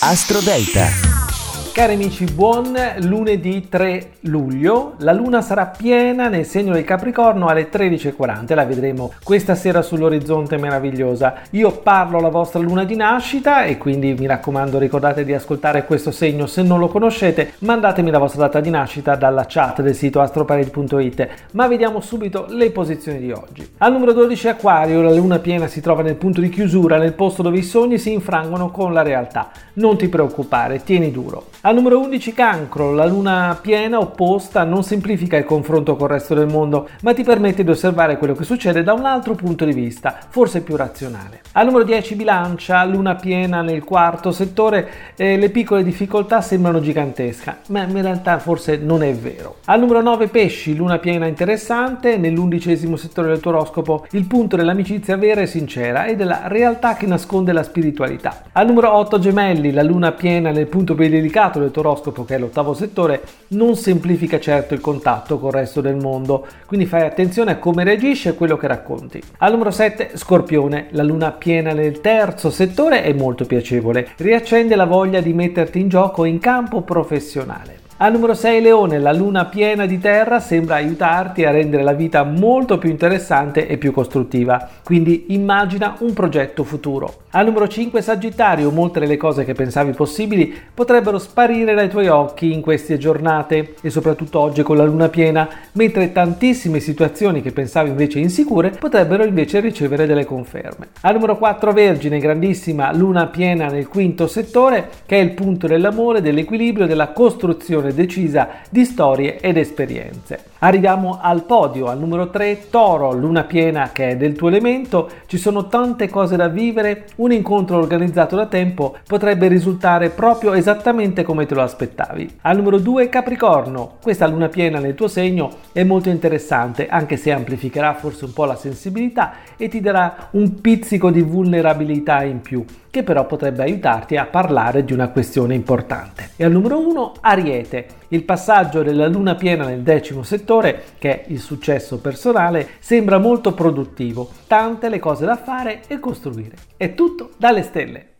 Astro Delta. Cari amici, buon lunedì 3 luglio. La luna sarà piena nel segno del Capricorno alle 13.40. La vedremo questa sera sull'orizzonte meravigliosa. Io parlo la vostra luna di nascita e quindi mi raccomando ricordate di ascoltare questo segno se non lo conoscete. Mandatemi la vostra data di nascita dalla chat del sito astroparade.it. Ma vediamo subito le posizioni di oggi. Al numero 12 Aquario, la luna piena si trova nel punto di chiusura, nel posto dove i sogni si infrangono con la realtà. Non ti preoccupare, tieni duro. Al numero 11 Cancro, la luna piena opposta non semplifica il confronto col resto del mondo, ma ti permette di osservare quello che succede da un altro punto di vista, forse più razionale. Al numero 10 Bilancia, luna piena nel quarto settore, eh, le piccole difficoltà sembrano gigantesche, ma in realtà forse non è vero. Al numero 9 Pesci, luna piena interessante, nell'undicesimo settore del tuo oroscopo il punto dell'amicizia vera e sincera e della realtà che nasconde la spiritualità. Al numero 8 Gemelli, la luna piena nel punto più delicato dato del tuo che è l'ottavo settore, non semplifica certo il contatto con il resto del mondo, quindi fai attenzione a come reagisci e a quello che racconti. Al numero 7, Scorpione, la luna piena nel terzo settore è molto piacevole, riaccende la voglia di metterti in gioco in campo professionale. Al numero 6 Leone, la luna piena di terra sembra aiutarti a rendere la vita molto più interessante e più costruttiva, quindi immagina un progetto futuro. Al numero 5 Sagittario, molte delle cose che pensavi possibili potrebbero sparire dai tuoi occhi in queste giornate e soprattutto oggi con la luna piena, mentre tantissime situazioni che pensavi invece insicure potrebbero invece ricevere delle conferme. Al numero 4 Vergine, grandissima luna piena nel quinto settore, che è il punto dell'amore, dell'equilibrio, della costruzione decisa di storie ed esperienze. Arriviamo al podio, al numero 3, Toro, luna piena che è del tuo elemento, ci sono tante cose da vivere, un incontro organizzato da tempo potrebbe risultare proprio esattamente come te lo aspettavi. Al numero 2, Capricorno, questa luna piena nel tuo segno è molto interessante, anche se amplificherà forse un po' la sensibilità e ti darà un pizzico di vulnerabilità in più che però potrebbe aiutarti a parlare di una questione importante. E al numero 1 Ariete, il passaggio della luna piena nel decimo settore, che è il successo personale, sembra molto produttivo, tante le cose da fare e costruire. È tutto dalle stelle.